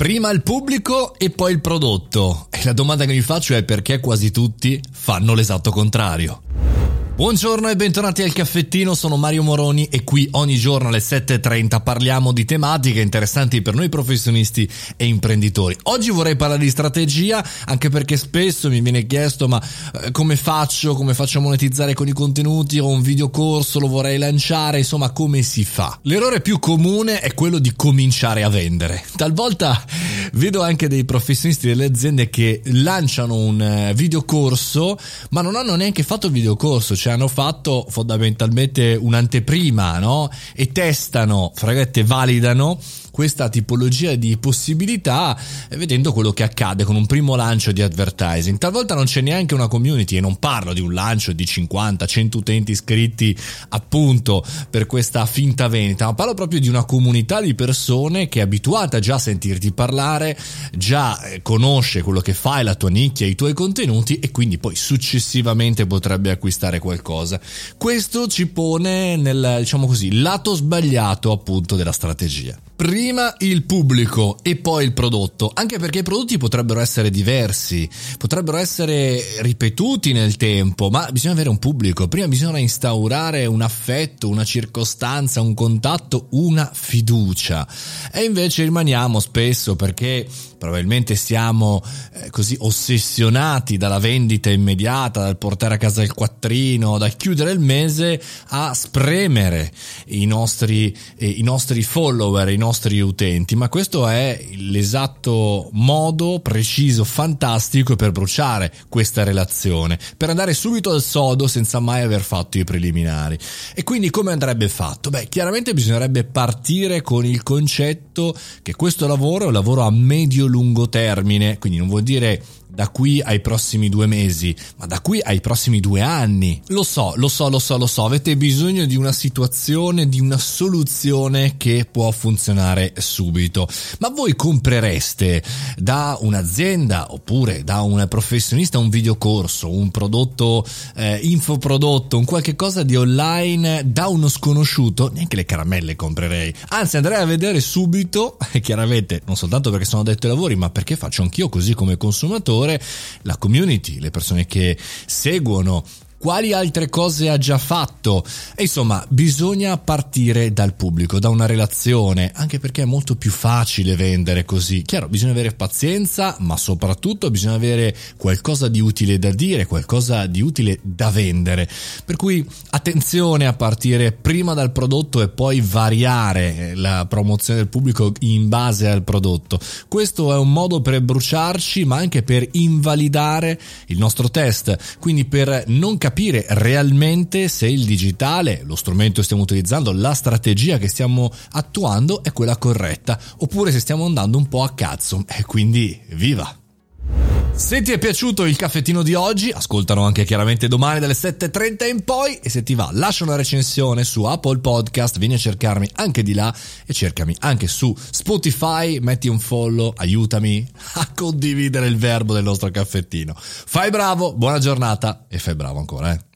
Prima il pubblico e poi il prodotto. E la domanda che mi faccio è perché quasi tutti fanno l'esatto contrario. Buongiorno e bentornati al caffettino, sono Mario Moroni e qui ogni giorno alle 7.30 parliamo di tematiche interessanti per noi professionisti e imprenditori. Oggi vorrei parlare di strategia anche perché spesso mi viene chiesto ma eh, come faccio, come faccio a monetizzare con i contenuti, ho un videocorso, lo vorrei lanciare, insomma come si fa. L'errore più comune è quello di cominciare a vendere. Talvolta vedo anche dei professionisti delle aziende che lanciano un eh, videocorso ma non hanno neanche fatto il videocorso, cioè hanno fatto fondamentalmente un'anteprima, no? E testano, fragette, validano questa tipologia di possibilità eh, vedendo quello che accade con un primo lancio di advertising. Talvolta non c'è neanche una community e non parlo di un lancio di 50, 100 utenti iscritti appunto per questa finta vendita, ma parlo proprio di una comunità di persone che è abituata già a sentirti parlare, già eh, conosce quello che fai, la tua nicchia, i tuoi contenuti e quindi poi successivamente potrebbe acquistare qualcosa. Questo ci pone nel, diciamo così, lato sbagliato appunto della strategia prima il pubblico e poi il prodotto, anche perché i prodotti potrebbero essere diversi, potrebbero essere ripetuti nel tempo, ma bisogna avere un pubblico, prima bisogna instaurare un affetto, una circostanza, un contatto, una fiducia. E invece rimaniamo spesso perché probabilmente siamo eh, così ossessionati dalla vendita immediata, dal portare a casa il quattrino, dal chiudere il mese a spremere i nostri, eh, i nostri follower, i nostri utenti, ma questo è l'esatto modo preciso, fantastico per bruciare questa relazione, per andare subito al sodo senza mai aver fatto i preliminari. E quindi come andrebbe fatto? Beh, chiaramente bisognerebbe partire con il concetto che questo lavoro è un lavoro a medio-lungo termine, quindi non vuol dire da qui ai prossimi due mesi, ma da qui ai prossimi due anni. Lo so, lo so, lo so, lo so, avete bisogno di una situazione, di una soluzione che può funzionare subito. Ma voi comprereste da un'azienda oppure da un professionista un videocorso, un prodotto eh, infoprodotto, un qualche cosa di online da uno sconosciuto? Neanche le caramelle comprerei. Anzi, andrei a vedere subito, chiaramente non soltanto perché sono detto ai lavori, ma perché faccio anch'io così come consumatore la community, le persone che seguono quali altre cose ha già fatto. E insomma, bisogna partire dal pubblico, da una relazione, anche perché è molto più facile vendere così. Chiaro, bisogna avere pazienza, ma soprattutto bisogna avere qualcosa di utile da dire, qualcosa di utile da vendere. Per cui attenzione a partire prima dal prodotto e poi variare la promozione del pubblico in base al prodotto. Questo è un modo per bruciarci, ma anche per invalidare il nostro test, quindi per non capire capire realmente se il digitale, lo strumento che stiamo utilizzando, la strategia che stiamo attuando è quella corretta, oppure se stiamo andando un po' a cazzo. E quindi viva! Se ti è piaciuto il caffettino di oggi, ascoltano anche chiaramente domani dalle 7.30 in poi e se ti va lascia una recensione su Apple Podcast, vieni a cercarmi anche di là e cercami anche su Spotify, metti un follow, aiutami a condividere il verbo del nostro caffettino. Fai bravo, buona giornata e fai bravo ancora, eh.